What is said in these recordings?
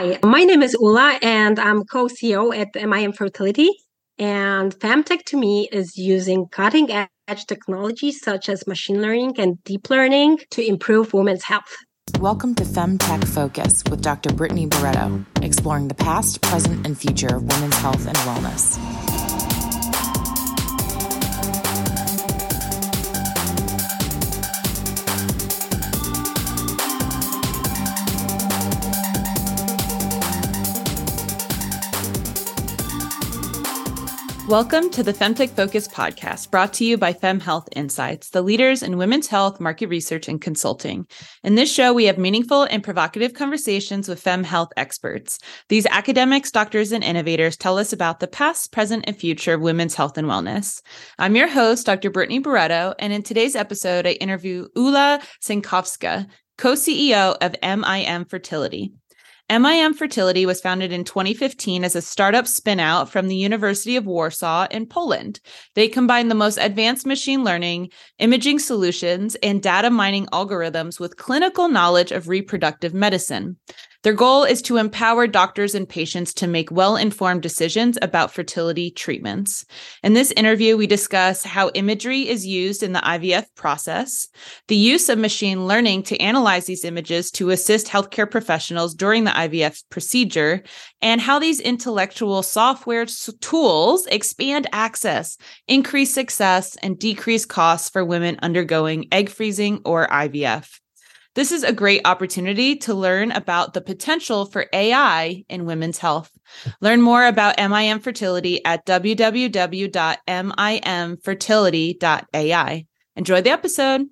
Hi, my name is Ula, and I'm co CEO at MIM Fertility. And Femtech to me is using cutting edge technologies such as machine learning and deep learning to improve women's health. Welcome to Femtech Focus with Dr. Brittany Barreto, exploring the past, present, and future of women's health and wellness. Welcome to the Femtech Focus podcast, brought to you by FemHealth Insights, the leaders in women's health market research and consulting. In this show, we have meaningful and provocative conversations with Fem Health experts. These academics, doctors, and innovators tell us about the past, present, and future of women's health and wellness. I'm your host, Dr. Brittany Barreto, and in today's episode, I interview Ula Sankowska, co CEO of MIM Fertility. MIM Fertility was founded in 2015 as a startup spinout from the University of Warsaw in Poland. They combine the most advanced machine learning, imaging solutions, and data mining algorithms with clinical knowledge of reproductive medicine. Their goal is to empower doctors and patients to make well informed decisions about fertility treatments. In this interview, we discuss how imagery is used in the IVF process, the use of machine learning to analyze these images to assist healthcare professionals during the IVF procedure, and how these intellectual software tools expand access, increase success, and decrease costs for women undergoing egg freezing or IVF. This is a great opportunity to learn about the potential for AI in women's health. Learn more about MIM fertility at www.mimfertility.ai. Enjoy the episode.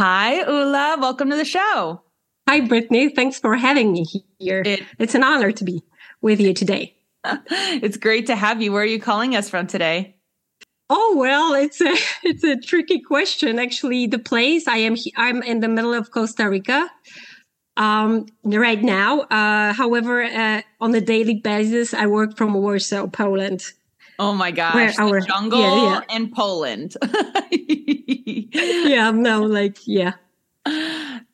Hi, Ula. Welcome to the show. Hi, Brittany. Thanks for having me here. It, it's an honor to be with you today. it's great to have you. Where are you calling us from today? Oh well, it's a it's a tricky question. Actually, the place I am I'm in the middle of Costa Rica um, right now. Uh, however, uh, on a daily basis, I work from Warsaw, Poland. Oh my gosh, our, jungle yeah, yeah. in Poland. yeah, no, like yeah.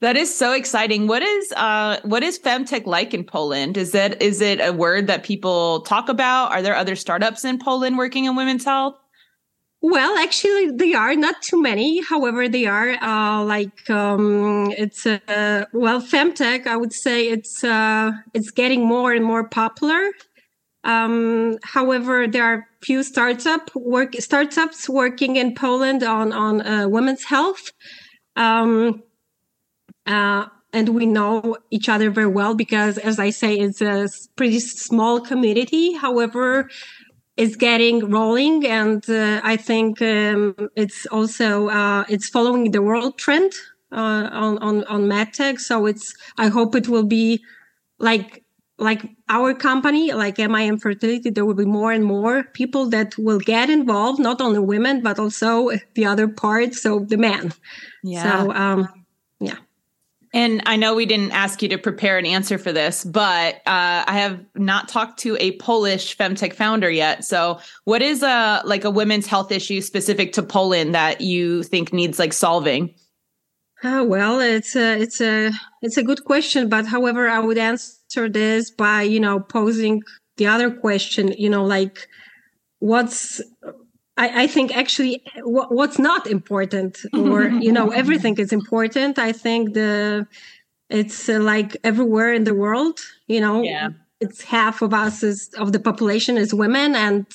That is so exciting. What is uh what is femtech like in Poland? Is that is it a word that people talk about? Are there other startups in Poland working in women's health? Well, actually, they are not too many. However, they are uh, like um, it's uh, well, femtech. I would say it's uh, it's getting more and more popular. Um, however, there are few startup work startups working in Poland on on uh, women's health, um, uh, and we know each other very well because, as I say, it's a pretty small community. However, is getting rolling and uh, i think um, it's also uh, it's following the world trend uh, on on on medtech. So it's i hope it will be like like our company like mim fertility there will be more and more people that will get involved not only women but also the other part so the men yeah. so um and I know we didn't ask you to prepare an answer for this, but uh, I have not talked to a Polish femtech founder yet. So, what is a like a women's health issue specific to Poland that you think needs like solving? Uh, well, it's a it's a it's a good question, but however, I would answer this by you know posing the other question. You know, like what's I, I, think actually what, what's not important or you know everything is important i think the it's uh, like everywhere in the world you know yeah. it's half of us is of the population is women and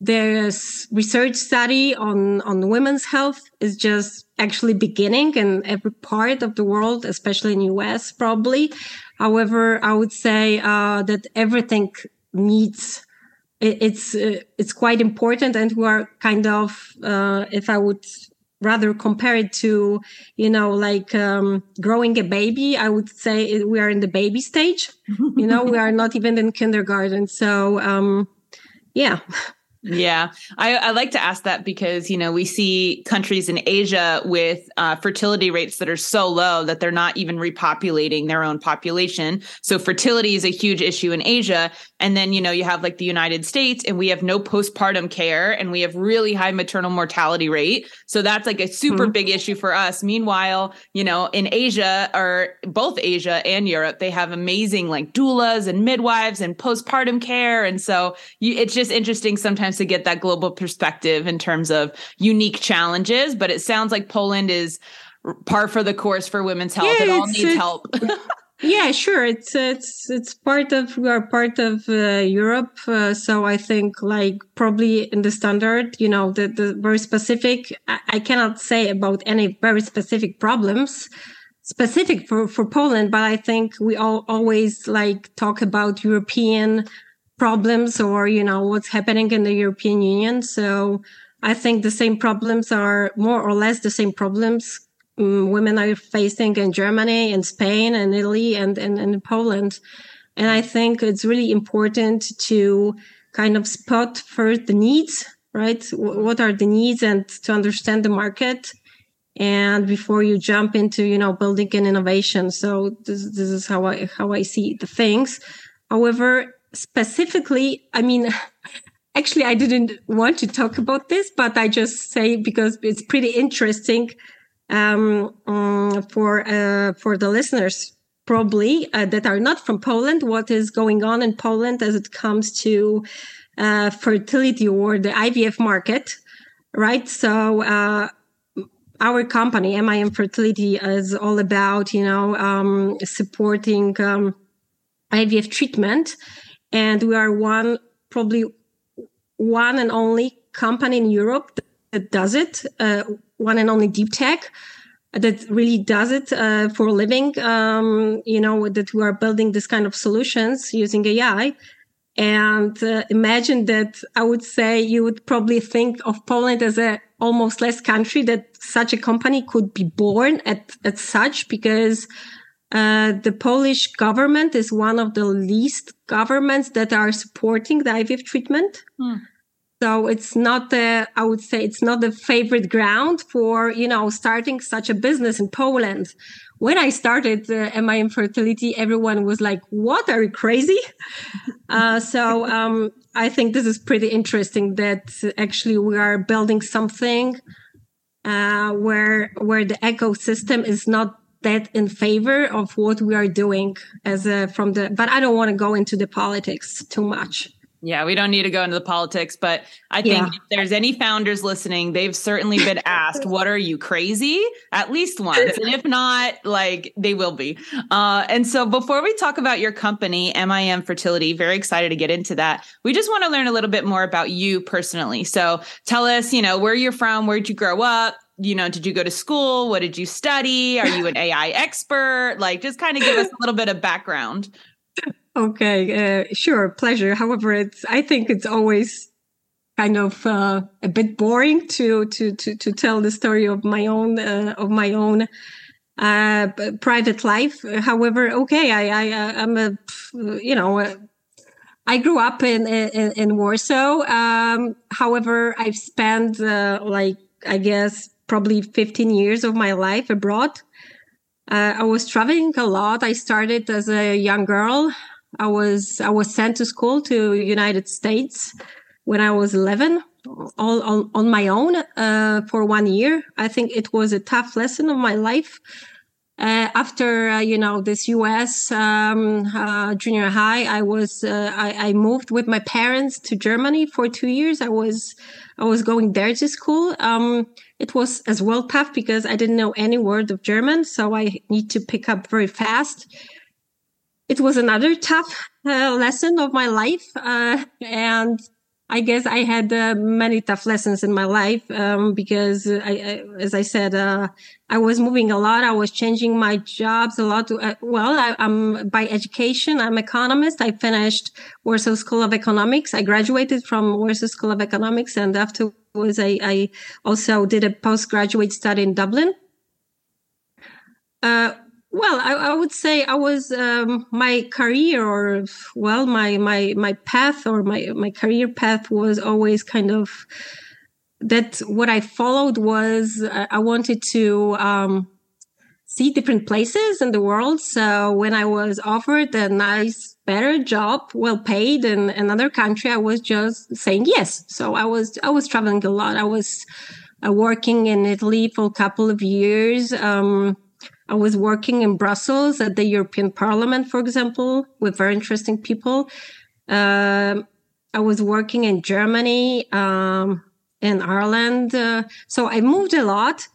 there's research study on on women's health is just actually beginning in every part of the world especially in us probably however i would say uh, that everything needs it's uh, it's quite important and we are kind of uh, if i would rather compare it to you know like um, growing a baby i would say we are in the baby stage. You know we are not even in kindergarten. So um, yeah Yeah, I, I, like to ask that because you know we see countries in Asia with uh, fertility rates that are so low that they're not even repopulating their own population. So fertility is a huge issue in Asia, and then you know you have like the United States, and we have no postpartum care, and we have really high maternal mortality rate. So that's like a super mm-hmm. big issue for us. Meanwhile, you know in Asia or both Asia and Europe, they have amazing like doulas and midwives and postpartum care, and so you, it's just interesting sometimes sometimes to get that global perspective in terms of unique challenges. But it sounds like Poland is par for the course for women's health. Yeah, it all needs help. yeah, sure. It's it's it's part of we are part of uh, Europe, uh, so I think like probably in the standard, you know, the the very specific. I, I cannot say about any very specific problems specific for for Poland, but I think we all always like talk about European problems or, you know, what's happening in the European Union. So I think the same problems are more or less the same problems um, women are facing in Germany and Spain and Italy and, and, and Poland. And I think it's really important to kind of spot first the needs, right? what are the needs and to understand the market and before you jump into you know building an innovation so this, this is how i how i see the things however specifically, I mean, actually, I didn't want to talk about this, but I just say because it's pretty interesting um, um, for uh, for the listeners probably uh, that are not from Poland. What is going on in Poland as it comes to uh, fertility or the IVF market, right? So. Uh, our company, MIM Fertility, is all about, you know, um, supporting um, IVF treatment and we are one probably one and only company in Europe that does it. Uh, one and only deep tech that really does it uh, for a living. Um, you know that we are building this kind of solutions using AI. And uh, imagine that I would say you would probably think of Poland as a almost less country that such a company could be born at, at such because uh, the Polish government is one of the least governments that are supporting the IVF treatment. Hmm. So it's not the, I would say it's not the favorite ground for, you know, starting such a business in Poland. When I started uh, MIM Fertility, everyone was like, what? Are you crazy? uh, so, um, I think this is pretty interesting that actually we are building something, uh, where, where the ecosystem is not that in favor of what we are doing as a from the but i don't want to go into the politics too much yeah, we don't need to go into the politics, but I think yeah. if there's any founders listening, they've certainly been asked, "What are you crazy?" At least once, and if not, like they will be. Uh, and so, before we talk about your company, MIM Fertility, very excited to get into that. We just want to learn a little bit more about you personally. So, tell us, you know, where you're from, where'd you grow up, you know, did you go to school? What did you study? Are you an AI expert? Like, just kind of give us a little bit of background. Okay, uh, sure, pleasure. However, it's I think it's always kind of uh, a bit boring to to to to tell the story of my own uh, of my own uh, private life. However, okay, I I I'm a you know. Uh, I grew up in in, in Warsaw. Um, however, I've spent uh, like I guess probably 15 years of my life abroad. Uh, I was traveling a lot. I started as a young girl. I was I was sent to school to United States when I was 11, all on, on my own uh, for one year. I think it was a tough lesson of my life. Uh, after uh, you know this U.S. Um, uh, junior high, I was uh, I, I, moved with my parents to Germany for two years. I was I was going there to school. Um, it was as well tough because I didn't know any word of German, so I need to pick up very fast. It was another tough uh, lesson of my life, uh, and I guess I had uh, many tough lessons in my life um, because, I, I, as I said, uh, I was moving a lot. I was changing my jobs a lot. To, uh, well, I, am by education, I'm economist. I finished Warsaw School of Economics. I graduated from Warsaw School of Economics, and afterwards, I, I also did a postgraduate study in Dublin. Well, I, I, would say I was um, my career, or well, my my my path, or my my career path was always kind of that. What I followed was uh, I wanted to um, see different places in the world. So when I was offered a nice, better job, well paid in another country, I was just saying yes. So I was I was traveling a lot. I was uh, working in Italy for a couple of years. Um, I was working in Brussels at the European Parliament, for example, with very interesting people. Uh, I was working in Germany, um, in Ireland. Uh, so I moved a lot.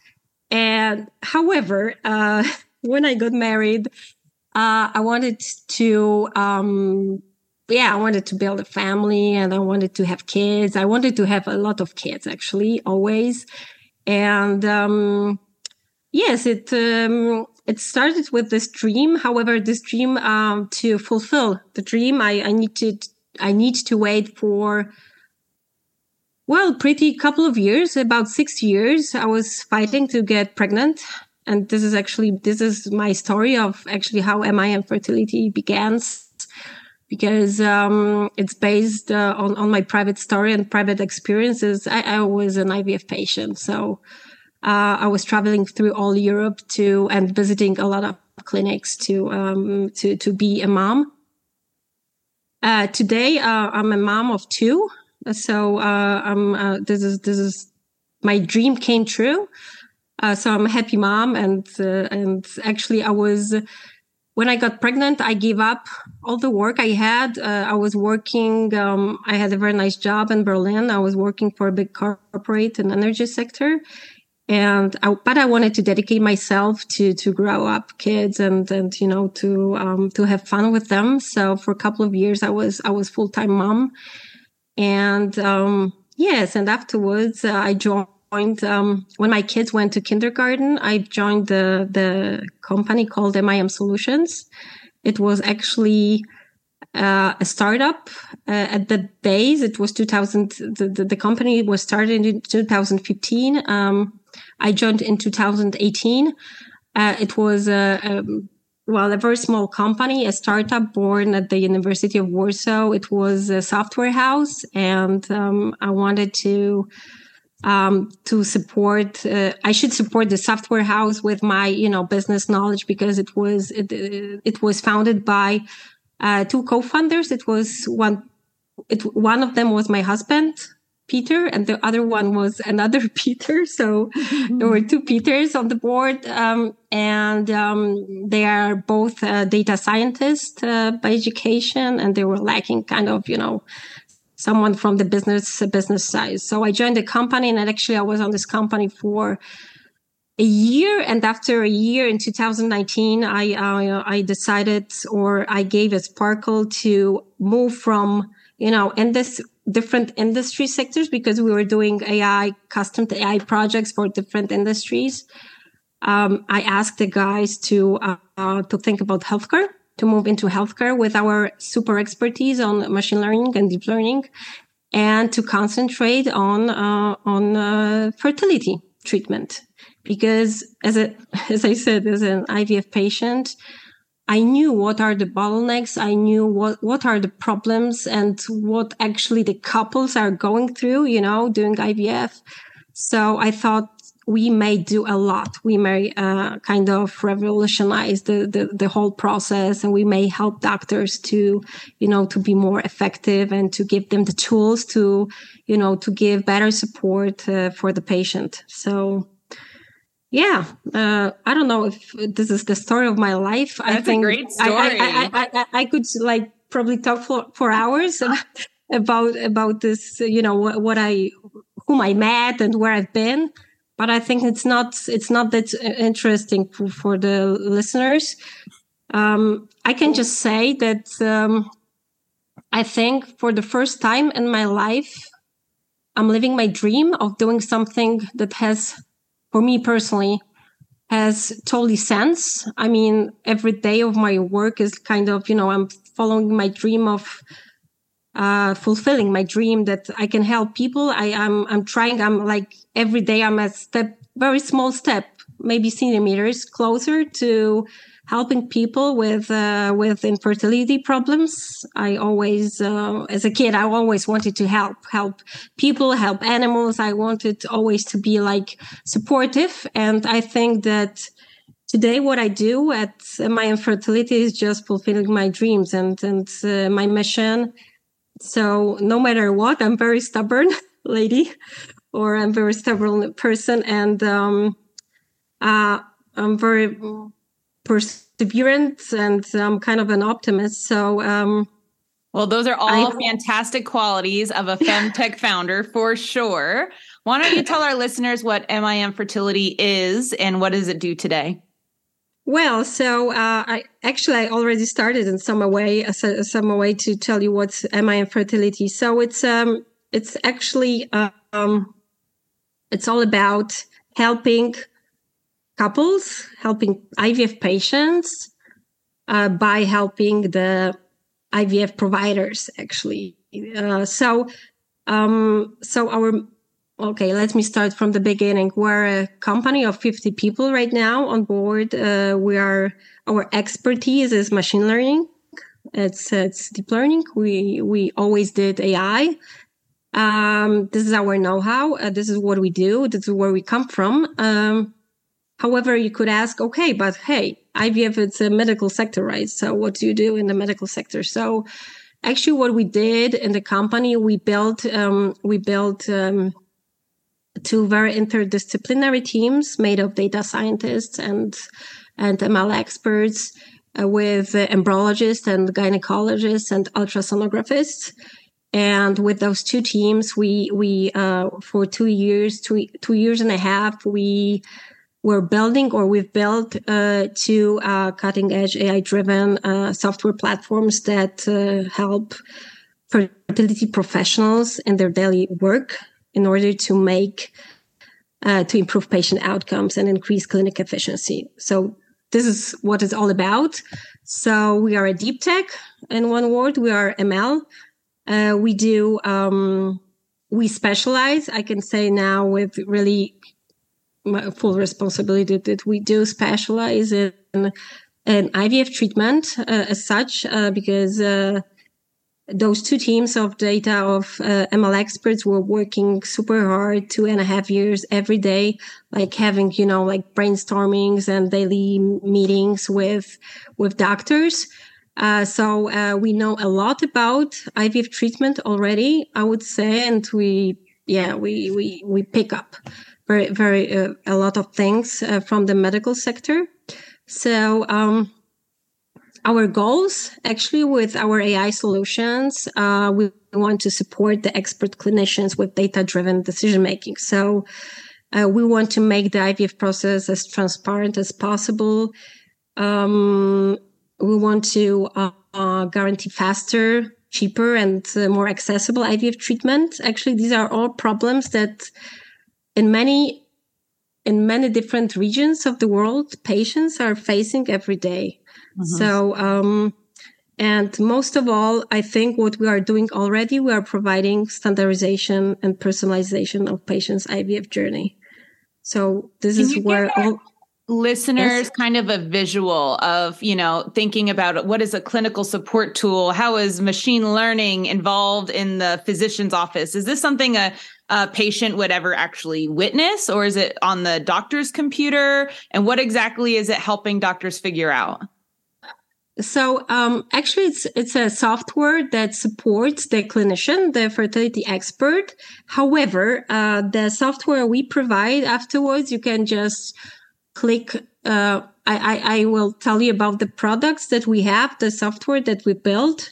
And however, uh, when I got married, uh, I wanted to, um, yeah, I wanted to build a family and I wanted to have kids. I wanted to have a lot of kids, actually, always. And, um, yes, it um, it started with this dream. However, this dream um, to fulfill the dream, I, I need to I need to wait for well, pretty couple of years, about six years. I was fighting to get pregnant, and this is actually this is my story of actually how MIM fertility began because um, it's based uh, on, on my private story and private experiences. I, I was an IVF patient, so uh, I was traveling through all Europe to and visiting a lot of clinics to um, to to be a mom. Uh, today, uh, I'm a mom of two, so uh, I'm uh, this is this is my dream came true. Uh, so I'm a happy mom, and and actually I was when I got pregnant, I gave up all the work I had. Uh, I was working, um, I had a very nice job in Berlin. I was working for a big corporate and energy sector and I, but I wanted to dedicate myself to to grow up kids and and you know to um, to have fun with them. So for a couple of years, I was I was full time mom, and um, yes, and afterwards uh, I joined um, when my kids went to kindergarten. I joined the the company called MIM Solutions. It was actually uh, a startup uh, at the days. It was 2000. The, the, the, company was started in 2015. Um, I joined in 2018. Uh, it was a, a, well, a very small company, a startup born at the University of Warsaw. It was a software house, and um, I wanted to um, to support. Uh, I should support the software house with my, you know, business knowledge because it was it, it was founded by uh, two co-founders. It was one. It one of them was my husband, Peter, and the other one was another Peter. So there were two Peters on the board, um, and um, they are both uh, data scientists uh, by education, and they were lacking kind of, you know, someone from the business business side. So I joined the company, and actually I was on this company for a year and after a year in 2019 i uh, i decided or i gave a sparkle to move from you know in this different industry sectors because we were doing AI, custom AI projects for different industries. Um, I asked the guys to uh, to think about healthcare, to move into healthcare with our super expertise on machine learning and deep learning, and to concentrate on uh, on uh, fertility treatment. Because as a as I said, as an IVF patient, I knew what are the bottlenecks. I knew what, what are the problems and what actually the couples are going through, you know, doing IVF. So I thought we may do a lot. We may uh, kind of revolutionize the, the, the whole process and we may help doctors to, you know, to be more effective and to give them the tools to, you know, to give better support uh, for the patient. So yeah uh, i don't know if this is the story of my life. That's i think great story. I, I, I, I, could like probably talk for, for hours about about this you know what, what i whom i met and where i've been. But i think it's not it's not that interesting for, for the listeners. Um, i can just say that um, i think for the first time in my life i'm living my dream of doing something that has for me personally has totally sense. I mean, every day of my work is kind of, you know, I'm following my dream of uh, fulfilling my dream that I can help people. I am, I'm, I'm trying, I'm like every day I'm a step, very small step, maybe centimeters closer to helping people with uh, with infertility problems. I always, uh, as a kid, I always wanted to help help people, help animals. I wanted always to be like supportive, and I think that today what I do at MIM Fertility is just fulfilling my dreams and and uh, my mission. So no matter what, I'm very stubborn lady, or I'm very stubborn person, and um, uh, I'm very perseverant and I'm kind of an optimist. So, um, well, those are all I, fantastic qualities of a femtech founder for sure. Why don't you tell our listeners what MIM Fertility is and what does it do today? Well, so uh, I actually I already started in some way, some way to tell you what's MIM Fertility. So it's um it's actually um it's all about helping couples, helping IVF patients uh, by helping the IVF providers, actually. Uh, so, um, so our okay, let me start from the beginning. We're a company of 50 people right now on board. Uh, we are our expertise is machine learning. It's it's deep learning. We we always did AI. Um, this is our know-how. Uh, this is what we do. This is where we come from. Um, However, you could ask, okay, but hey, IVF, it's a medical sector, right? So what do you do in the medical sector? So actually what we did in the company, we built, um, we built, um, two very interdisciplinary teams made of data scientists and, and ML experts uh, with uh, embryologists and gynecologists and ultrasonographists. And with those two teams, we, we, uh, for two years, two, two years and a half, we we're building or we've built uh, two uh, cutting edge AI driven uh, software platforms that uh, help fertility professionals in their daily work in order to make uh, to improve patient outcomes and increase clinic efficiency. So this is what it's all about. So we are a deep tech in one word. We are ML. Uh, we do um, we specialize. I can say now with really full responsibility that we do specialize in, in IVF treatment uh, as such, uh, because uh, those two teams of data of uh, ML experts were working super hard, two and a half years every day, like having, you know, like brainstormings and daily meetings with, with doctors. Uh, so uh, we know a lot about IVF treatment already, I would say, and we, yeah, we we we pick up very, very uh, a lot of things uh, from the medical sector. So um, our goals, actually, with our AI solutions, uh, we want to support the expert clinicians with data-driven decision making. So uh, we want to make the IVF process as transparent as possible. Um, we want to uh, uh, guarantee faster, cheaper, and more accessible IVF treatment. Actually, these are all problems that in many in many different regions of the world patients are facing every day. Mm-hmm. so um, and most of all i think what we are doing already we are providing standardization and personalization of patients ivf journey so this Can is where all listeners yes. kind of a visual of you know thinking about what is a clinical support tool how is machine learning involved in the physician's office is this something a, a patient would ever actually witness or is it on the doctor's computer and what exactly is it helping doctors figure out so um, actually, it's it's a software that supports the clinician, the fertility expert. However, uh, the software we provide afterwards, you can just click. Uh, I, I, I will tell you about the products that we have, the software that we built.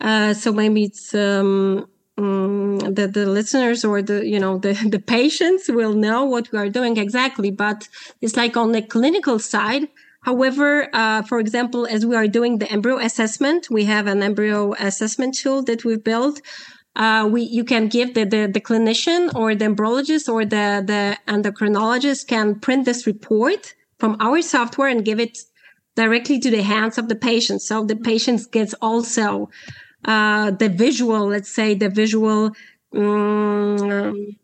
Uh, so maybe it's um, um, the the listeners or the you know the the patients will know what we are doing exactly. But it's like on the clinical side. However, uh, for example, as we are doing the embryo assessment, we have an embryo assessment tool that we've built. Uh, we you can give the, the, the clinician or the embryologist or the the endocrinologist can print this report from our software and give it directly to the hands of the patient. So the patient gets also uh, the visual, let's say the visual um,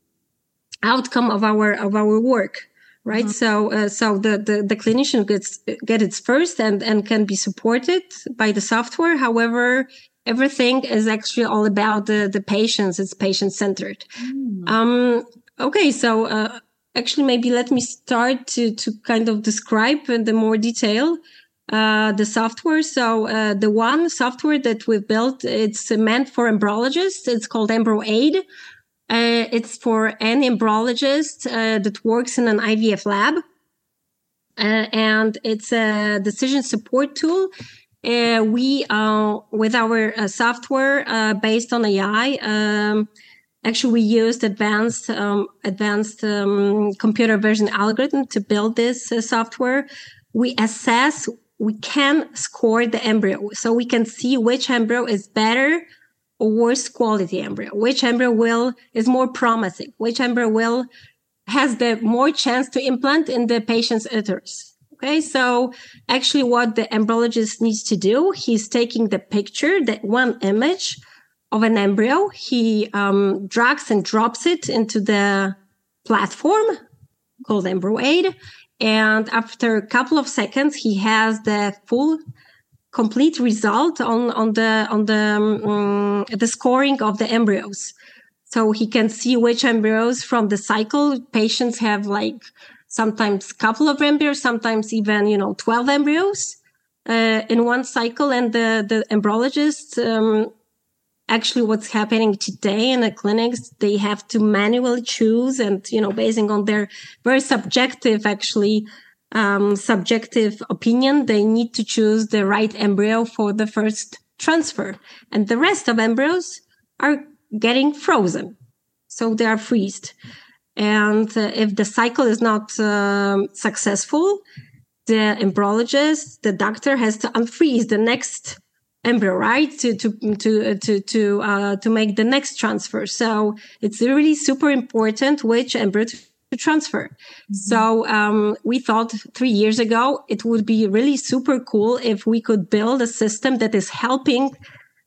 outcome of our of our work. right? Mm-hmm. So, uh, so the, the, the clinician gets, get its first and, and can be supported by the software. However, everything is actually all about the, the patients. It's patient centered. Mm. Um, okay. So, uh, actually, maybe let me start to, to kind of describe in the more detail. Uh, the software. So uh, the one software that we've built, it's meant for embryologists. It's called EmbryoAid. Uh, it's for an embryologist uh, that works in an IVF lab. Uh, and it's a decision support tool. Uh, we, with our software based on AI, um, actually we used advanced um, advanced um, computer vision algorithm to build this software. We assess we can score the embryo. So we can see which embryo is better or worse quality embryo, which embryo will is more promising, which embryo will has the more chance to implant in the patient's uterus. Okay, so actually what the embryologist needs to do, he's taking the picture, that one image of an embryo, he um, drags and drops it into the platform called EmbryoAid, and after a couple of seconds, he has the full complete result on, on the, on the, um, the scoring of the embryos. So he can see which embryos from the cycle patients have like sometimes a couple of embryos, sometimes even, you know, 12 embryos, uh, in one cycle. And the, the embryologist, um, actually what's happening today in the clinics they have to manually choose and you know basing on their very subjective actually um, subjective opinion they need to choose the right embryo for the first transfer. And the rest of embryos are getting frozen. So they are freezed. And uh, if the cycle is not uh, successful the embryologist the doctor has to unfreeze the next embryo, right? To to to to to uh, to make the next transfer. So it's really super important which embryo to, transfer. Mm-hmm. So um, we thought three years ago it would be really super cool if we could build a system that is helping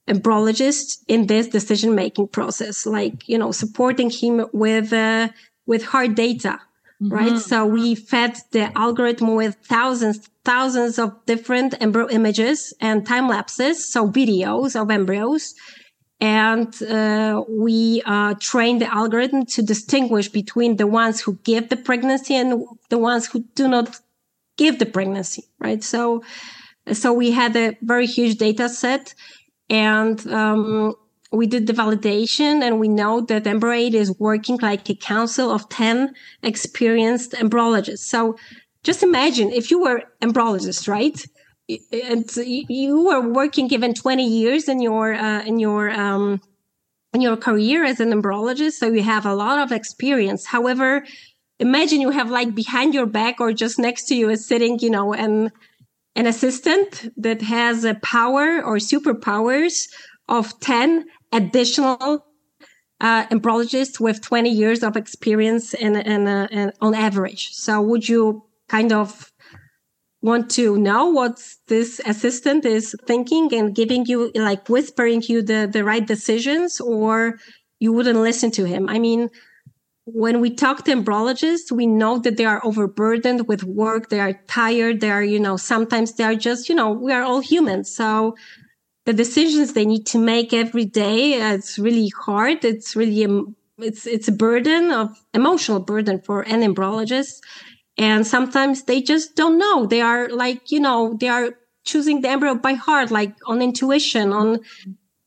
embryologists in this decision making process, like you know supporting him with uh, with hard data Mm-hmm. right? So we fed the algorithm with thousands, thousands of different embryo images and time lapses, so videos of embryos. And uh, we uh, trained the algorithm to distinguish between the ones who give the pregnancy and the ones who do not give the pregnancy, right? So, so we had a very huge data set and um, we did the validation and we know that EmbryoAid is working like a council of 10 experienced embryologists. So just imagine if you were embryologist, right? And you were working even 20 years in your, uh, in your, um, in your career as an embryologist. So you have a lot of experience. However, imagine you have like behind your back or just next to you is sitting, you know, an, an assistant that has a power or superpowers of 10 additional uh, embryologists with 20 years of experience in, uh, in, on average. So would you kind of want to know what this assistant is thinking and giving you like whispering you the, the right decisions or you wouldn't listen to him? I mean, when we talk to embryologists, we know that they are overburdened with work. They are tired. They are, you know, sometimes they are just, you know, we are all humans. So the decisions they need to make every day uh, it's really hard it's really a, it's it's a burden of emotional burden for an embryologist and sometimes they just don't know they are like you know they are choosing the embryo by heart like on intuition on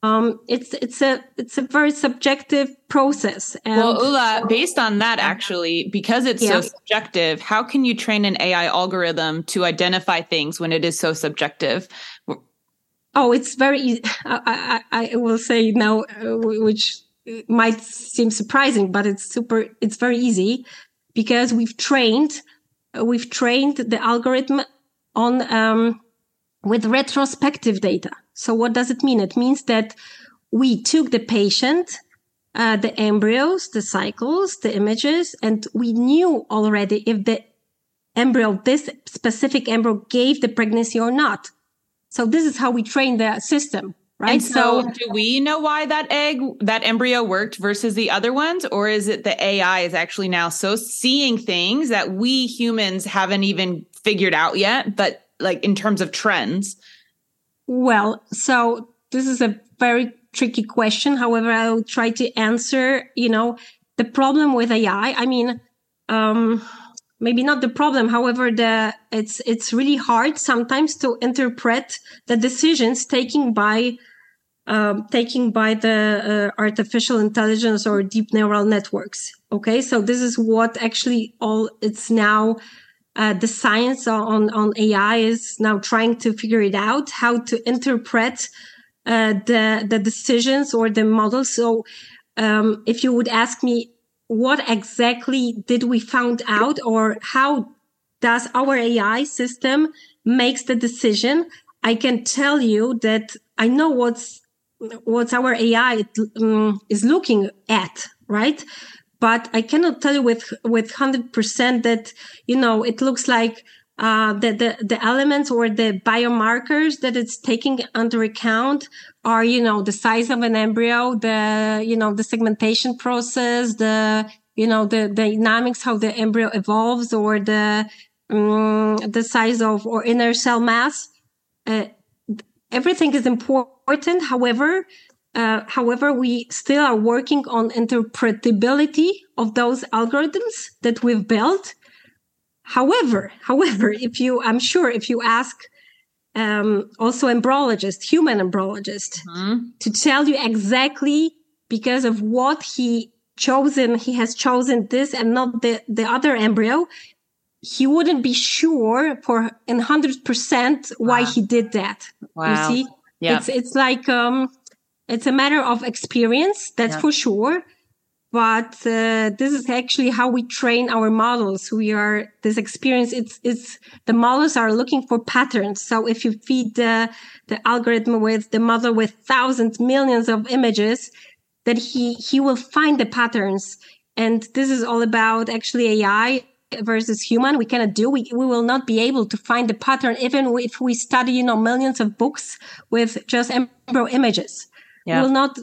um, it's it's a it's a very subjective process. And well, Ula, based on that, actually, because it's yeah. so subjective, how can you train an AI algorithm to identify things when it is so subjective? Oh, it's very easy. I, I, I will say now, uh, which might seem surprising, but it's super, it's very easy because we've trained, uh, we've trained the algorithm on, um, with retrospective data. So what does it mean? It means that we took the patient, uh, the embryos, the cycles, the images, and we knew already if the embryo, this specific embryo gave the pregnancy or not. So this is how we train the system. right? So, so, do we know why that egg, that embryo worked versus the other ones? Or is it the AI is actually now so seeing things that we humans haven't even figured out yet, but like in terms of trends? Well, so this is a very tricky question. However, I'll try to answer, you know, the problem with AI. I mean, um, maybe not the problem however the it's it's really hard sometimes to interpret the decisions taken by um, by the uh, artificial intelligence or deep neural networks okay? So this is what actually all it's now uh, the science on on ai is now trying to figure it out how to interpret uh, the the decisions or the models. So um, if you would ask me what exactly did we found out or how does our AI system makes the decision? I can tell you that I know what's what's our AI um, is looking at, right? But I cannot tell you with with hundred percent that you know it looks like uh, the, the, the elements or the biomarkers that it's taking under account are, you know, the size of an embryo, the, you know, the segmentation process, the, you know, the, the dynamics, how the embryo evolves or the, um, the size of or inner cell mass. Uh, everything is important. However, uh, however, we still are working on interpretability of those algorithms that we've built However, however, if you, I'm sure if you ask um, also embryologist, human embryologist, mm-hmm. to tell you exactly because of what he chosen, he has chosen this and not the, the other embryo, he wouldn't be sure for in hundred percent why wow. he did that. Wow. You see, yeah. it's it's like um, it's a matter of experience, that's yeah. for sure but uh, this is actually how we train our models. We are this experience it's it's the models are looking for patterns. So if you feed the the algorithm with the model with thousands millions of images that he he will find the patterns. And this is all about actually ai versus human. We cannot do we, we will not be able to find the pattern even if we study you know millions of books with just embryo images. Yeah. we will not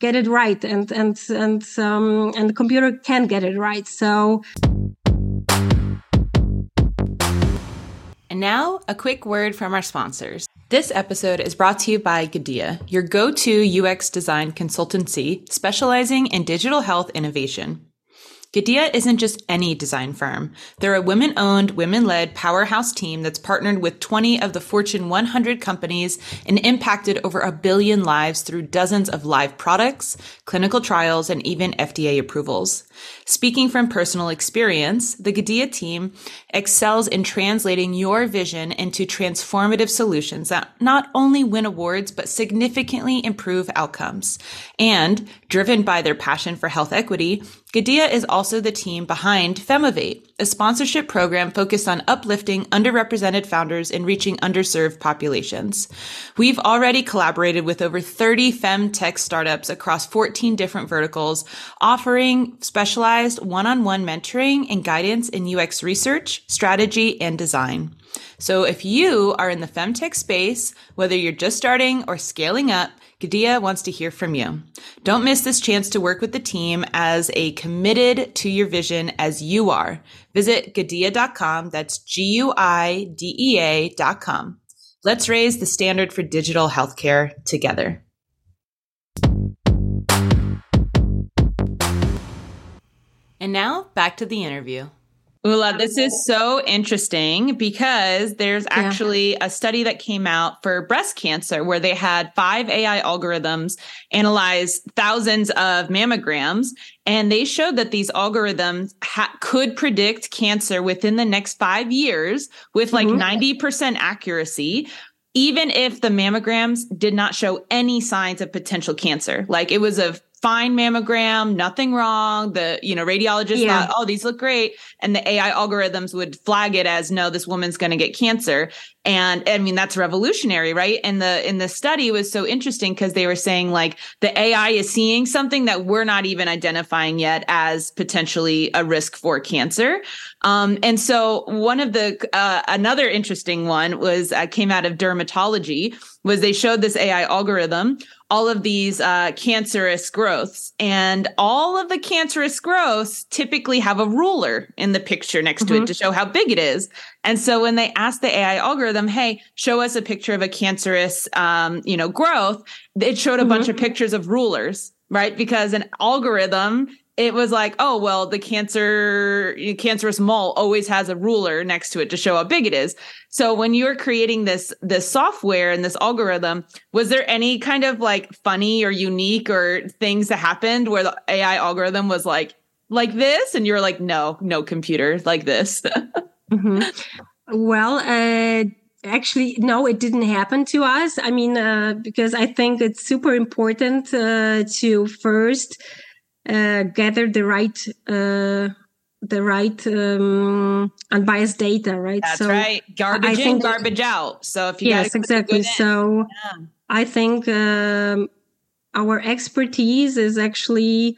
get it right and and and um, and the computer can get it right so and now a quick word from our sponsors this episode is brought to you by Guidea, your go-to UX design consultancy specializing in digital health innovation. Guidea isn't just any design firm. They're a women owned, women led powerhouse team that's partnered with 20 of the Fortune 100 companies and impacted over a billion lives through dozens of live products, clinical trials, and even FDA approvals. Speaking from personal experience, the Guidea team excels in translating your vision into transformative solutions that not only win awards, but significantly improve outcomes. And driven by their passion for health equity, Guidea is also the team behind Femivate, a sponsorship program focused on uplifting underrepresented founders and reaching underserved populations. We've already collaborated with over 30 fem tech startups across 14 different verticals, offering specialized one-on-one mentoring and guidance in UX research, strategy, and design. So if you are in the femtech space, whether you're just starting or scaling up, Guidea wants to hear from you. Don't miss this chance to work with the team as a committed to your vision as you are. Visit Guidea.com. That's G-U-I-D-E-A dot com. Let's raise the standard for digital healthcare together. And now back to the interview. Ula, this is so interesting because there's actually yeah. a study that came out for breast cancer where they had five AI algorithms analyze thousands of mammograms, and they showed that these algorithms ha- could predict cancer within the next five years with like mm-hmm. 90% accuracy even if the mammograms did not show any signs of potential cancer. Like it was a fine mammogram, nothing wrong. The, you know, radiologist yeah. thought, oh, these look great. And the AI algorithms would flag it as, no, this woman's going to get cancer. And I mean, that's revolutionary, right? And the, in the study was so interesting because they were saying like the AI is seeing something that we're not even identifying yet as potentially a risk for cancer. Um, and so one of the, uh, another interesting one was, uh, came out of dermatology was they showed this AI algorithm all of these uh, cancerous growths. And all of the cancerous growths typically have a ruler in the picture next mm-hmm. to it mm-hmm. to show how big it is. And so when they asked the AI algorithm, hey, show us a picture of a cancerous, um, you know, growth, it showed a mm-hmm. bunch of pictures of rulers, right? Because an algorithm it was like, oh well, the cancer cancerous mole always has a ruler next to it to show how big it is. So when you're creating this this software and this algorithm, was there any kind of like funny or unique or things that happened where the AI algorithm was like like this, and you're like, no, no computer like this? mm-hmm. Well, uh, actually no it didn't happen to us i mean uh, because i think it's super important uh, to first uh, gather the right uh, the right um, unbiased data, right? That's so right. Garbage I in, think, garbage out. So if you yes, exactly. So yeah. I think um, our expertise is actually,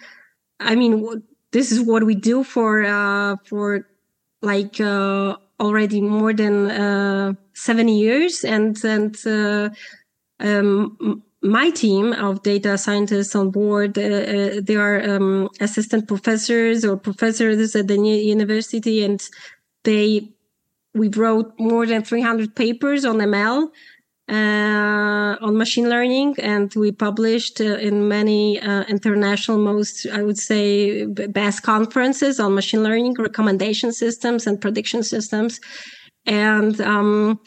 I mean, this is what we do for uh, for like uh, already more than uh, seven years, and and uh, um, my team of data scientists on board, uh, uh, they are um, assistant professors or professors at the university, and they we wrote more than 300 papers on ML, uh, on machine learning, and we published uh, in many uh, international, most I would say, best conferences on machine learning recommendation systems and prediction systems, and um,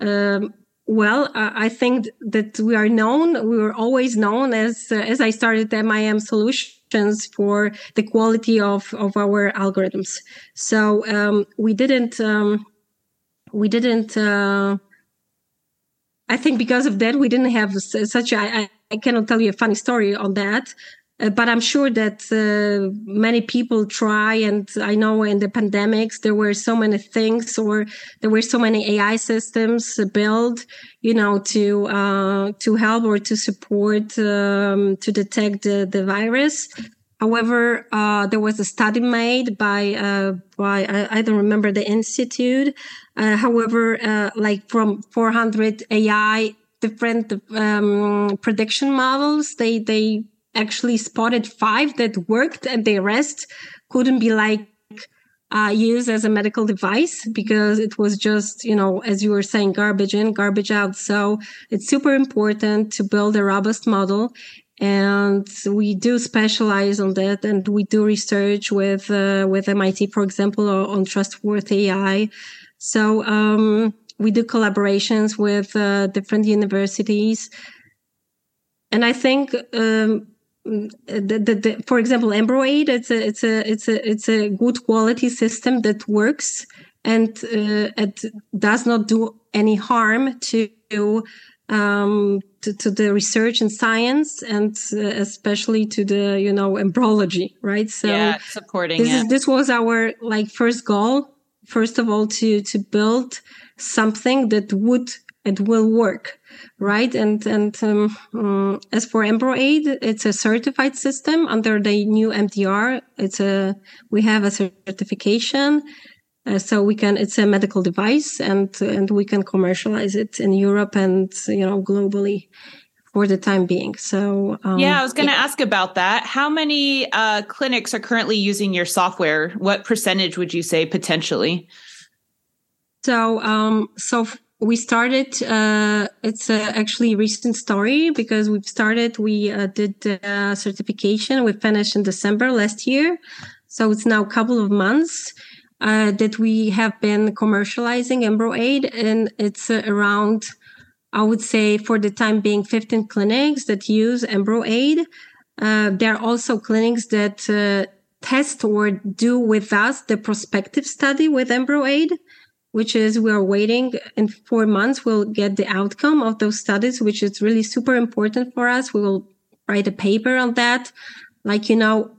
um, well, uh, I think that we are known. We were always known as uh, as I started MIM Solutions for the quality of of our algorithms. So um, we didn't um, we didn't. Uh, I think because of that, we didn't have such. I, I cannot tell you a funny story on that. Uh, but I'm sure that uh, many people try, and I know in the pandemics there were so many things, or there were so many AI systems built, you know, to uh, to help or to support um, to detect the, the virus. However, uh, there was a study made by uh, by I, I, don't remember the institute. however, like from 400 AI different um, prediction models, they they actually spotted five that worked and the rest couldn't be like uh, used as a medical device because it was just, you know, as you were saying, garbage in, garbage out. So it's super important to build a robust model. And we do specialize on that and we do research with, uh, with MIT, for example, on trustworthy AI. So, um, we do collaborations with uh, different universities. And I think, um, the, the, the, for example, EmbryoAid, it's a, it's a, it's a, it's a good quality system that works and uh, it does not do any harm to, um, to, to, the research and science and uh, especially to the, you know, embryology, right? So yeah, supporting this. Is, this was our like first goal. First of all, to, to build something that would, it will work right? And and um, um, as for EmbryoAid, it's a certified system under the new MDR. It's a we have a certification, uh, so we can. It's a medical device, and and we can commercialize it in Europe and you know globally for the time being. So um, yeah, I was going to ask about that. How many uh, clinics are currently using your software? What percentage would you say potentially? So um, so we started uh, it's uh, actually a recent story because we've started we uh, did uh, certification. We finished in december last year. So it's now a couple of months uh, that we have been commercializing EmbryoAid and it's around i would say for the time being 15 clinics that use EmbryoAid Uh there are also clinics that test or do with us the prospective study with EmbryoAid which is we are waiting in four months we'll get the outcome of those studies which is really super important for us we will write a paper on that. Like, you know,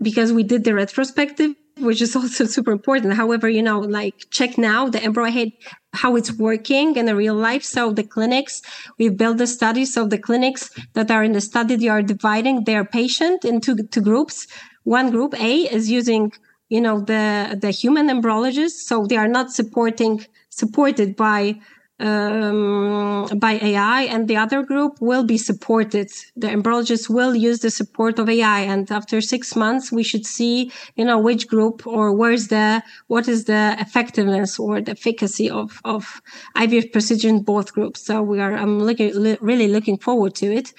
because we did the retrospective, which is also super important. However, you know, like check now the EmbryoAid, how it's working in the real life. So the clinics, we've built the studies. So the clinics that are in the study, they are dividing their patient into two groups. One group A is using, you know, the, the human embryologists. So they are not supporting, supported by um, by AI, and the other group will be supported. The embryologists will use the support of AI, and after six months, we should see, you know, which group or where's the what is the effectiveness or the efficacy of of IVF procedure in both groups. So we are, I'm looking li- really looking forward to it.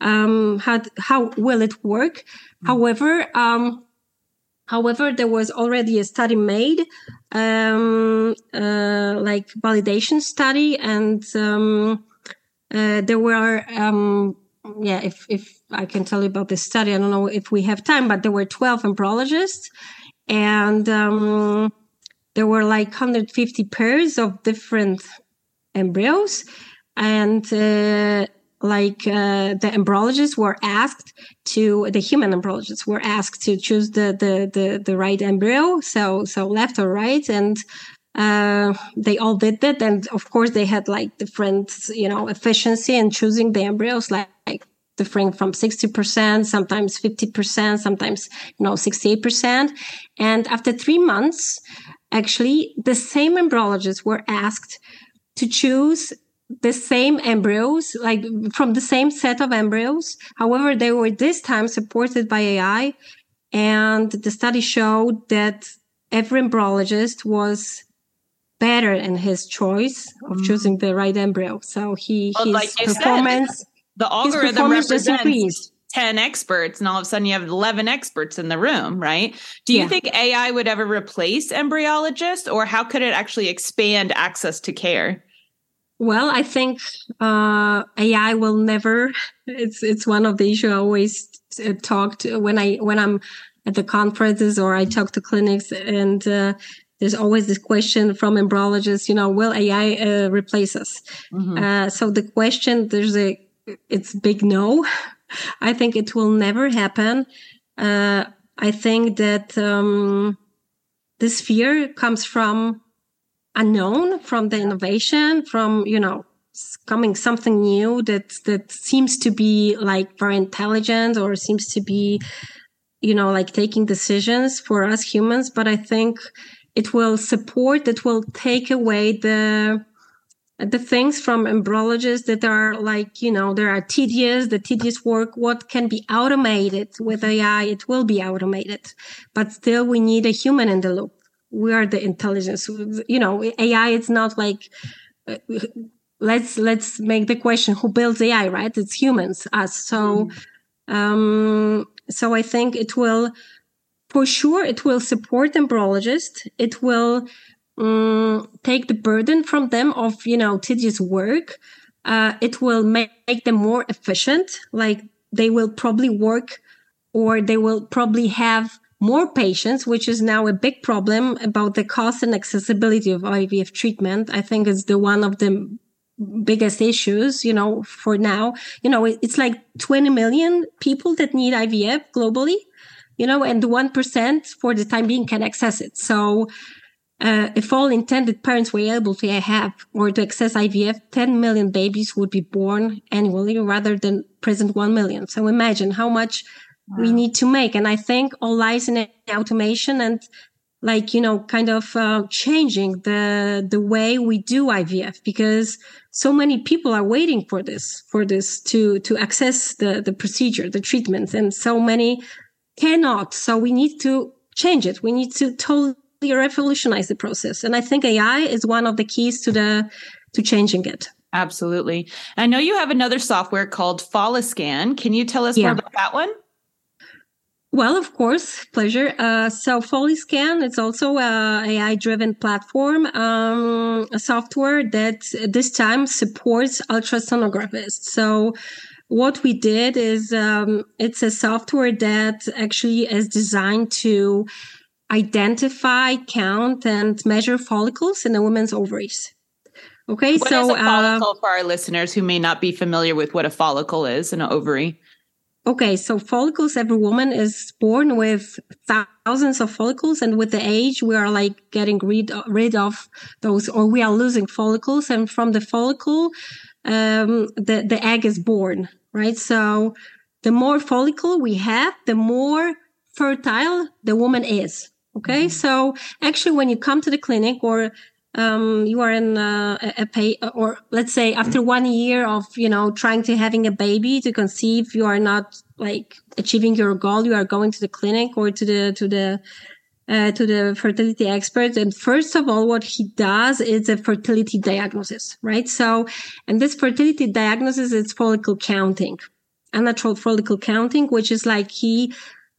Um, how how will it work? Mm-hmm. However, um, However, there was already a study made, um, uh, like validation study, and um, uh, there were, um, yeah, if if I can tell you about this study, I don't know if we have time, but there were twelve embryologists, and um, there were like 150 pairs of different embryos, and uh, like uh, the embryologists were asked to the human embryologists were asked to choose the the the, the right embryo so so left or right and uh, they all did that and of course they had like different you know efficiency in choosing the embryos like, like differing from 60% sometimes 50% sometimes you know 68% and after three months actually the same embryologists were asked to choose the same embryos, like from the same set of embryos. However, they were this time supported by AI. And the study showed that every embryologist was better in his choice of mm. choosing the right embryo. So he, well, his like performance, said, the algorithm represents 10 experts and all of a sudden you have 11 experts in the room, right? Do you yeah. think AI would ever replace embryologists or how could it actually expand access to care? Well, I think uh, AI will never. It's it's one of the issues I always uh, talk to when I when I'm at the conferences or I talk to clinics, and uh, there's always this question from embryologists. You know, will AI uh, replace us? Mm-hmm. Uh, so the question there's a it's big no. I think it will never happen. Uh, I think that um, this fear comes from unknown from the innovation from you know coming something new that that seems to be like very intelligent or seems to be you know like taking decisions for us humans. But i think it will support it will take away the the things from embryologists that are like you know there are tedious the tedious work. What can be automated with ai it will be automated. But still we need a human in the loop we are the intelligence. You know ai it's not like uh, let's let's make the question who builds ai right? It's humans us. So mm-hmm. um so i think it will for sure it will support embryologists. It will um, take the burden from them of you know tedious work. Uh, it will make, make them more efficient. Like they will probably work or they will probably have more patients, which is now a big problem about the cost and accessibility of IVF treatment. I think is the one of the biggest issues, you know, for now. You know, it's like 20 million people that need IVF globally, you know, and 1% for the time being can access it. So, uh, if all intended parents were able to have or to access IVF, 10 million babies would be born annually rather than present 1 million. So imagine how much wow. we need to make. And I think all lies in automation and like, you know, kind of uh, changing the, the way we do IVF because so many people are waiting for this, for this to, to access the, the procedure, the treatment. And so many cannot. So we need to change it. We need to totally revolutionize the process. And I think AI is one of the keys to the, to changing it. Absolutely. I know you have another software called Folliscan. Can you tell us yeah. more about that one? Well, of course, pleasure. Uh, so Folliscan, it's also a AI-driven platform, um, a software that this time supports ultrasonographists. So what we did is um, it's a software that actually is designed to identify, count, and measure follicles in a woman's ovaries. Okay, what so is a follicle uh, for our listeners who may not be familiar with what a follicle is in an ovary. Okay, so follicles, every woman is born with thousands of follicles. And with the age, we are like getting rid, rid of those, or we are losing follicles. And from the follicle, um, the, the egg is born, right? So the more follicle we have, the more fertile the woman is. Okay. Mm-hmm. So actually, when you come to the clinic or um, you are in uh, a, pay, or let's say after one year of, you know, trying to having a baby to conceive, you are not like achieving your goal. You are going to the clinic or to the, to the, uh, to the fertility expert. And first of all, what he does is a fertility diagnosis, right? So, and this fertility diagnosis is follicle counting, unnatural follicle counting, which is like he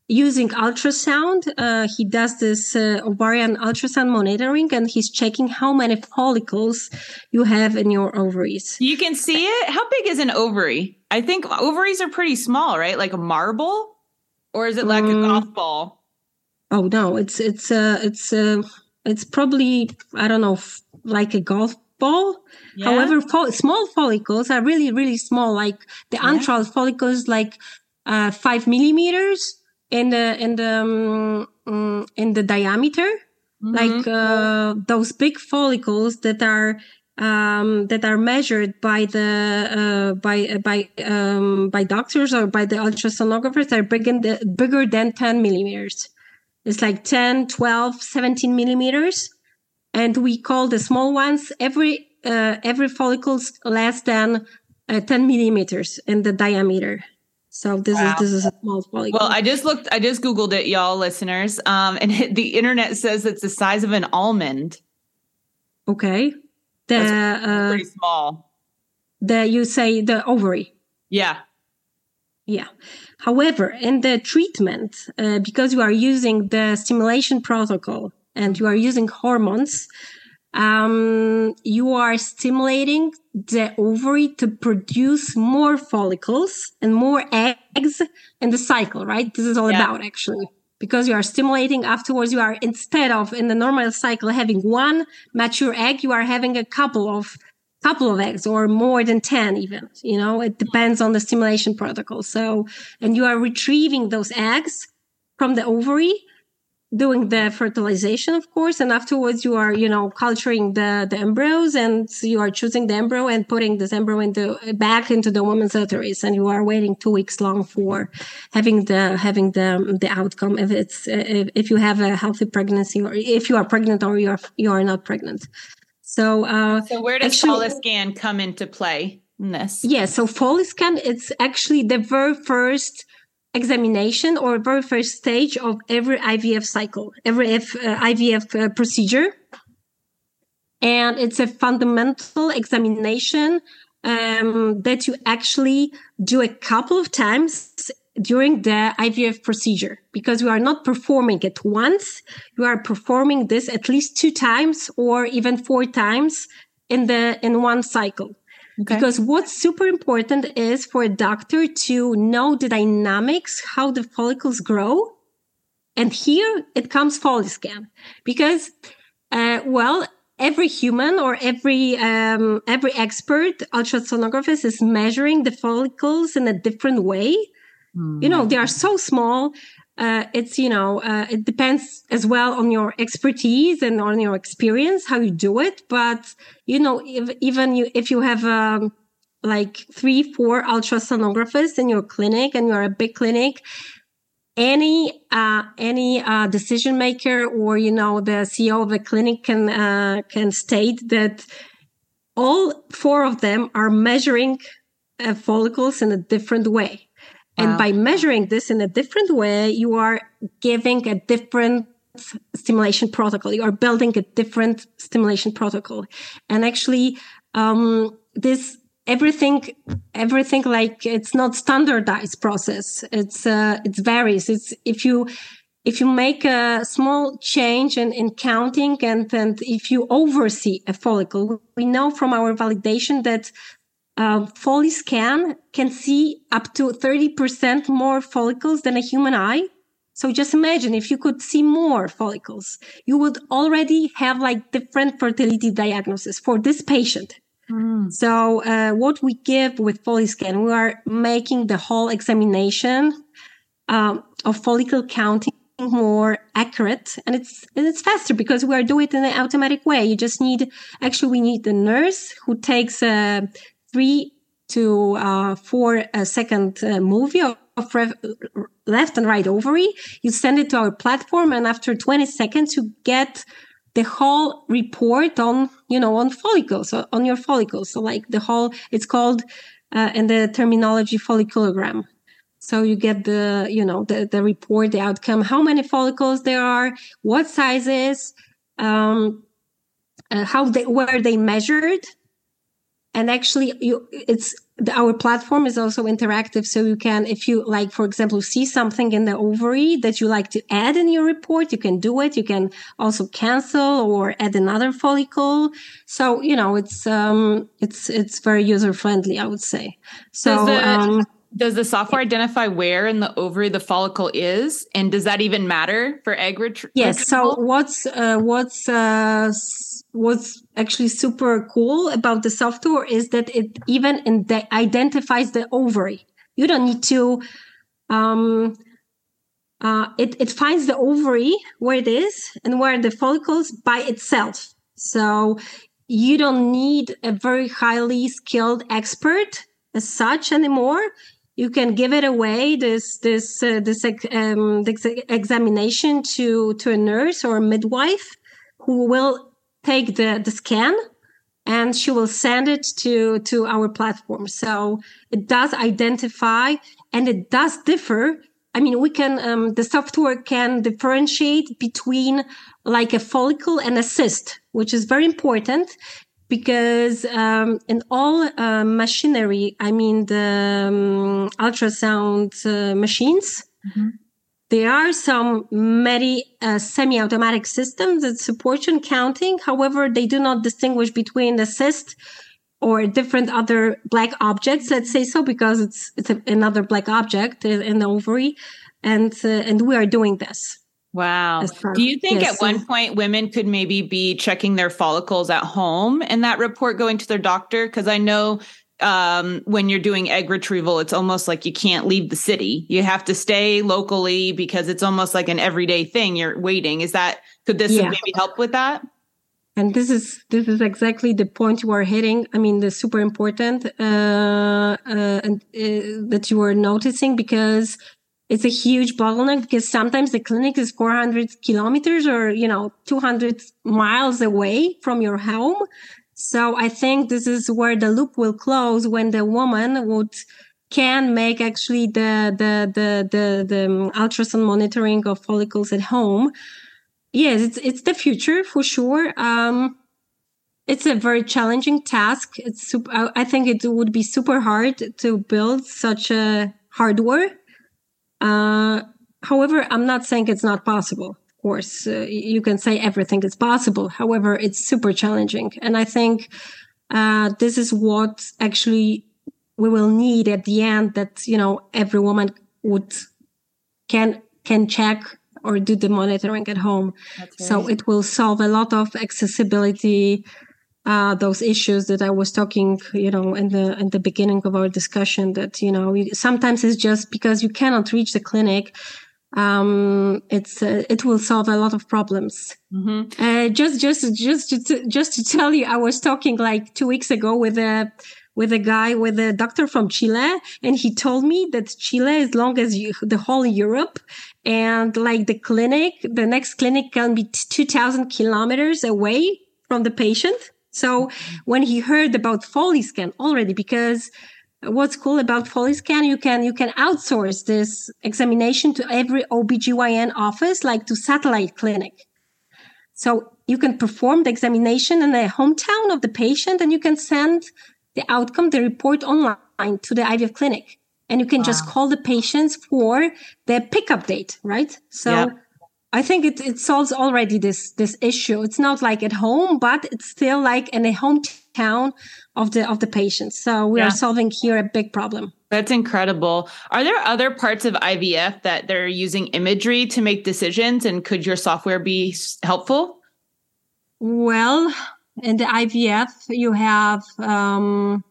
using ultrasound. Uh, he does this uh, ovarian ultrasound monitoring and he's checking how many follicles you have in your ovaries. You can see it. How big is an ovary? I think ovaries are pretty small, right? Like a marble? Or is it like mm. a golf ball? Oh no, it's it's uh it's uh it's probably I don't know like a golf ball. Yeah. However, fo- small follicles are really really small. Like the yeah. antral follicles, like uh, five millimeters in the in the um, mm, in the diameter, mm-hmm. like uh, those big follicles that are um, that are measured by the uh, by uh, by um, by doctors or by the ultrasonographers are bigger than, bigger than 10 millimeters. It's like 10, 12, 17 millimeters, and we call the small ones every uh, every follicles less than uh, 10 millimeters in the diameter. So this wow. is this is a small polygon. Well, I just looked. I just googled it, y'all listeners, um, and it, the internet says it's the size of an almond. Okay, the uh, pretty small. The you say the ovary. Yeah. Yeah. However, in the treatment, uh, because you are using the stimulation protocol and you are using hormones, um, you are stimulating the ovary to produce more follicles and more eggs in the cycle, right? This is all yeah. about actually. Because you are stimulating afterwards, you are instead of in the normal cycle having one mature egg, you are having a couple of couple of eggs or more than 10 even you know it depends on the stimulation protocol so and you are retrieving those eggs from the ovary doing the fertilization, of course, and afterwards you are, you know, culturing the, the embryos and you are choosing the embryo and putting this embryo into back into the woman's uterus, and you are waiting two weeks long for having the having the the outcome if it's if, if you have a healthy pregnancy or if you are pregnant or you are you are not pregnant. So, uh, so where does actually, Folliscan come into play in this? Yeah, so Folliscan, it's actually the very first examination or very first stage of every IVF cycle, every F, uh, IVF uh, procedure. And it's a fundamental examination um, that you actually do a couple of times during the IVF procedure because you are not performing it once. You are performing this at least two times or even four times in the in one cycle. Okay. Because what's super important is for a doctor to know the dynamics, how the follicles grow. And here it comes Folliscan because, uh, well, every human or every, um, every expert ultrasonographist is measuring the follicles in a different way. Mm. You know, they are so small uh, it's you know uh, it depends as well on your expertise and on your experience how you do it. But you know if, even you if you have um, like three four ultrasonographers in your clinic and you're a big clinic any uh, any uh, decision maker or you know the ceo of a clinic can uh, can state that all four of them are measuring uh, follicles in a different way and by measuring this in a different way, you are giving a different stimulation protocol. You are building a different stimulation protocol. And actually, um, this everything, everything like it's not standardized process. It's, uh, it varies. It's, if you, if you make a small change in, in counting and, and if you oversee a follicle, we know from our validation that uh, Folliscan can see up to 30% more follicles than a human eye. So just imagine if you could see more follicles, you would already have like different fertility diagnosis for this patient. Mm. So, uh, what we give with FolliScan, we are making the whole examination um, of follicle counting more accurate and it's and it's faster because we are doing it in an automatic way you just need actually we need the nurse who takes a three to uh, four uh, second uh, movie of, left and right ovary. You send it to our platform and after 20 seconds you get the whole report on you know on follicles on your follicles. So like the whole it's called uh, in the terminology folliculogram. So you get the you know the, the report the outcome how many follicles there are what sizes um, uh, how they were they measured and actually you it's our platform is also interactive. So you can if you like for example see something in the ovary that you like to add in your report you can do it. You can also cancel or add another follicle. So you know it's um it's it's very user friendly i would say. So does the, um, does the software identify where in the ovary the follicle is? And does that even matter for egg retrieval yes. So what's uh, what's uh what's actually super cool about the software is that it even identifies the ovary. You don't need to. Um, uh, it it finds the ovary where it is and where the follicles by itself. So you don't need a very highly skilled expert as such anymore. You can give it away this this uh, this um, this examination to to a nurse or a midwife who will take the, the scan and she will send it to, to our platform. So it does identify and it does differ. I mean, we can, um, the software can differentiate between like a follicle and a cyst, which is very important because um, in all uh, machinery, I mean the um, ultrasound uh, machines, mm-hmm. There are some many uh, semi-automatic systems that support counting. However, they do not distinguish between the cyst or different other black objects. Let's say so because it's it's a, another black object in the ovary, and uh, and we are doing this. Wow. Do you think yes. at one point women could maybe be checking their follicles at home and that report going to their doctor? Because I know um, when you're doing egg retrieval, it's almost like you can't leave the city. You have to stay locally because it's almost like an everyday thing. You're waiting. Is that could this yeah. maybe help with that? And this is this is exactly the point you are hitting. I mean, the super important uh, uh, and uh, that you are noticing because it's a huge bottleneck because sometimes the clinic is 400 kilometers or you know 200 miles away from your home so I think this is where the loop will close when the woman would can make actually the the the the, the ultrasound monitoring of follicles at home. Yes, it's it's the future for sure. Um, it's a very challenging task. It's super, I think it would be super hard to build such a hardware. Uh, however, I'm not saying it's not possible course, uh, you can say everything is possible. However, it's super challenging. And I think uh, this is what actually we will need at the end that, you know, every woman would can can check or do the monitoring at home. Right. So it will solve a lot of accessibility, uh, those issues that I was talking, you know, in the in the beginning of our discussion. That you know, sometimes it's just because you cannot reach the clinic um, it's uh, it will solve a lot of problems. Mm-hmm. Uh, just just just to, just to tell you, I was talking like two weeks ago with a with a guy with a doctor from Chile, and he told me that Chile is long as you, the whole Europe, and like the clinic, the next clinic can be two thousand kilometers away from the patient. So mm-hmm. when he heard about FolliScan already, because what's cool about FolliScan, you can you can outsource this examination to every OBGYN office, like to satellite clinic. So you can perform the examination in the hometown of the patient and you can send the outcome, the report online to the IVF clinic. And you can wow. just call the patients for the pickup date, right? So yep. I think it, it solves already this this issue. It's not like at home, but it's still like in a hometown of the of the patients. So we yeah. are solving here a big problem. That's incredible. Are there other parts of IVF that they're using imagery to make decisions and could your software be helpful? Well, in the IVF, you have. Um,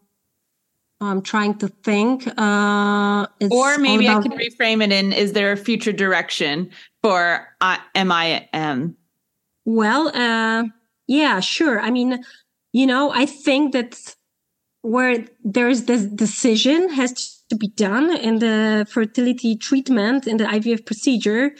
I'm trying to think. Uh, or maybe about- I can reframe it in: Is there a future direction for uh, MIM? Well, uh, yeah, sure. I mean, you know, I think that where there's this decision has to be done in the fertility treatment in the IVF procedure,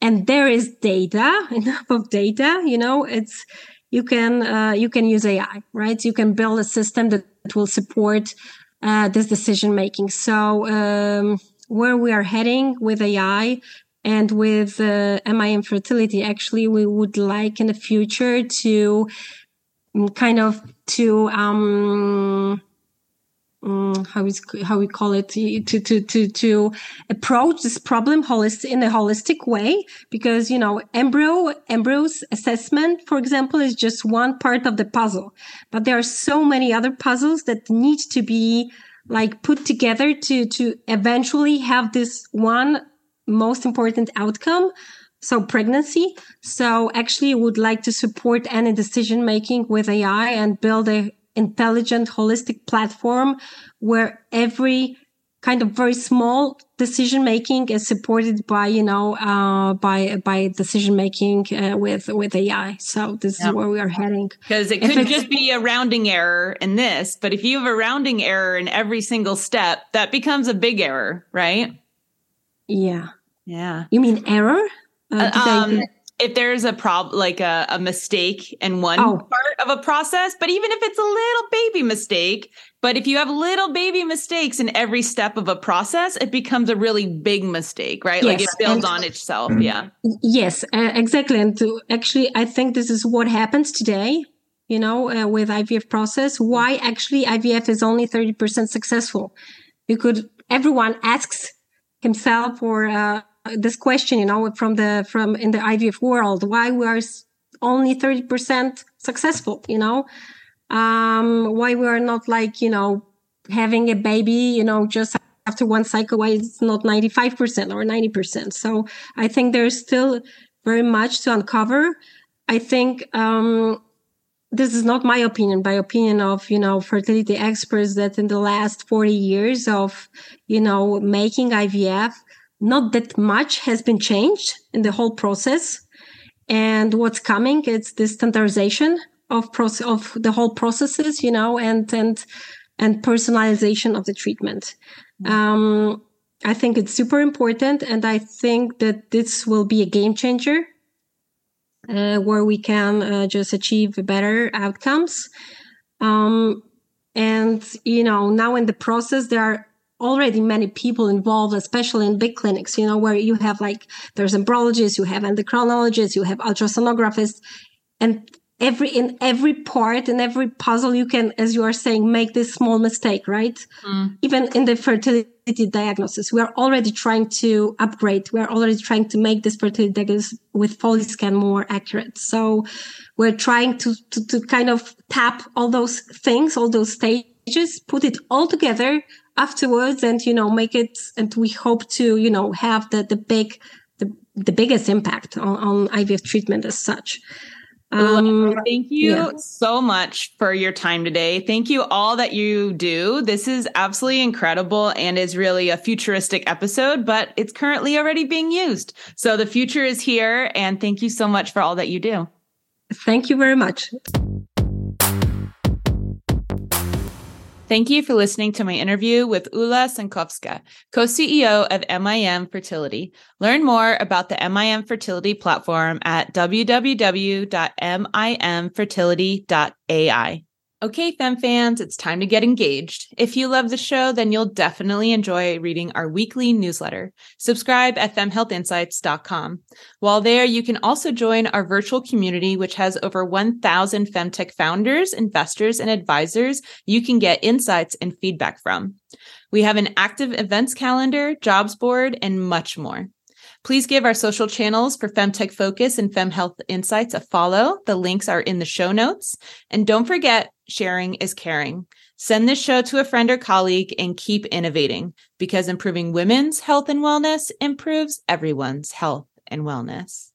and there is data, enough of data. You know, it's you can uh, you can use AI, right? You can build a system that will support uh, this decision making. So um, where we are heading with AI and with uh, MIM fertility, actually, we would like in the future to kind of to um, um, how is how we call it to to to to approach this problem holistic in a holistic way because you know embryo embryos assessment for example is just one part of the puzzle. But there are so many other puzzles that need to be like put together to to eventually have this one most important outcome so pregnancy so actually would like to support any decision making with ai and build a intelligent, holistic platform where every kind of very small decision making is supported by you know uh, by by decision making uh, with with AI. So this is where we are heading. Because it could just be a rounding error in this, but if you have a rounding error in every single step, that becomes a big error, right? Yeah. Yeah. You mean error? Uh, um, if there's a problem like a, a, mistake in one oh. part of a process but even if it's a little baby mistake but if you have little baby mistakes in every step of a process it becomes a really big mistake right yes. like it builds and, on itself yeah yes uh, exactly and to, actually i think this is what happens today you know uh, with ivf process why actually ivf is only 30% successful you could everyone asks himself or uh, this question, you know, from the from in the IVF world, why we are only thirty percent successful, you know, um, why we are not like you know having a baby, you know, just after one cycle, why it's not ninety five percent or ninety percent. So I think there's still very much to uncover. I think um, this is not my opinion, by opinion of, you know, fertility experts that in the last 40 years of, you know, making IVF, not that much has been changed in the whole process. And what's coming is the standardization of process of the whole processes, you know, and and and personalization of the treatment. Um, I think it's super important, and I think that this will be a game changer, uh, where we can uh, just achieve better outcomes. Um, and you know, now in the process, there are already many people involved, especially in big clinics, you know, where you have like, there's embryologists, you have endocrinologists, you have ultrasonographers, and every, in every part, in every puzzle, you can, as you are saying, make this small mistake, right? Mm. Even in the fertility diagnosis, we are already trying to upgrade. We are already trying to make this fertility diagnosis with Folliscan more accurate. So we're trying to, to, to kind of tap all those things, all those stages, put it all together afterwards and you know make it and we hope to you know have the the big the, the biggest impact on, on ivf treatment as such um, thank you yeah. so much for your time today. Thank you all that you do. This is absolutely incredible and is really a futuristic episode, but it's currently already being used. So the future is here. And thank you so much for all that you do. Thank you very much. Thank you for listening to my interview with Ula Sankowska, co CEO of MIM Fertility. Learn more about the MIM Fertility platform at www.mimfertility.ai. Okay, Fem fans, it's time to get engaged. If you love the show, then you'll definitely enjoy reading our weekly newsletter. Subscribe at femhealthinsights.com. While there, you can also join our virtual community, which has over 1,000 femtech founders, investors, and advisors you can get insights and feedback from. We have an active events calendar, jobs board, and much more. Please give our social channels for Femtech Focus and FemHealth Insights a follow. The links are in the show notes. And don't forget, sharing is caring. Send this show to a friend or colleague and keep innovating because improving women's health and wellness improves everyone's health and wellness.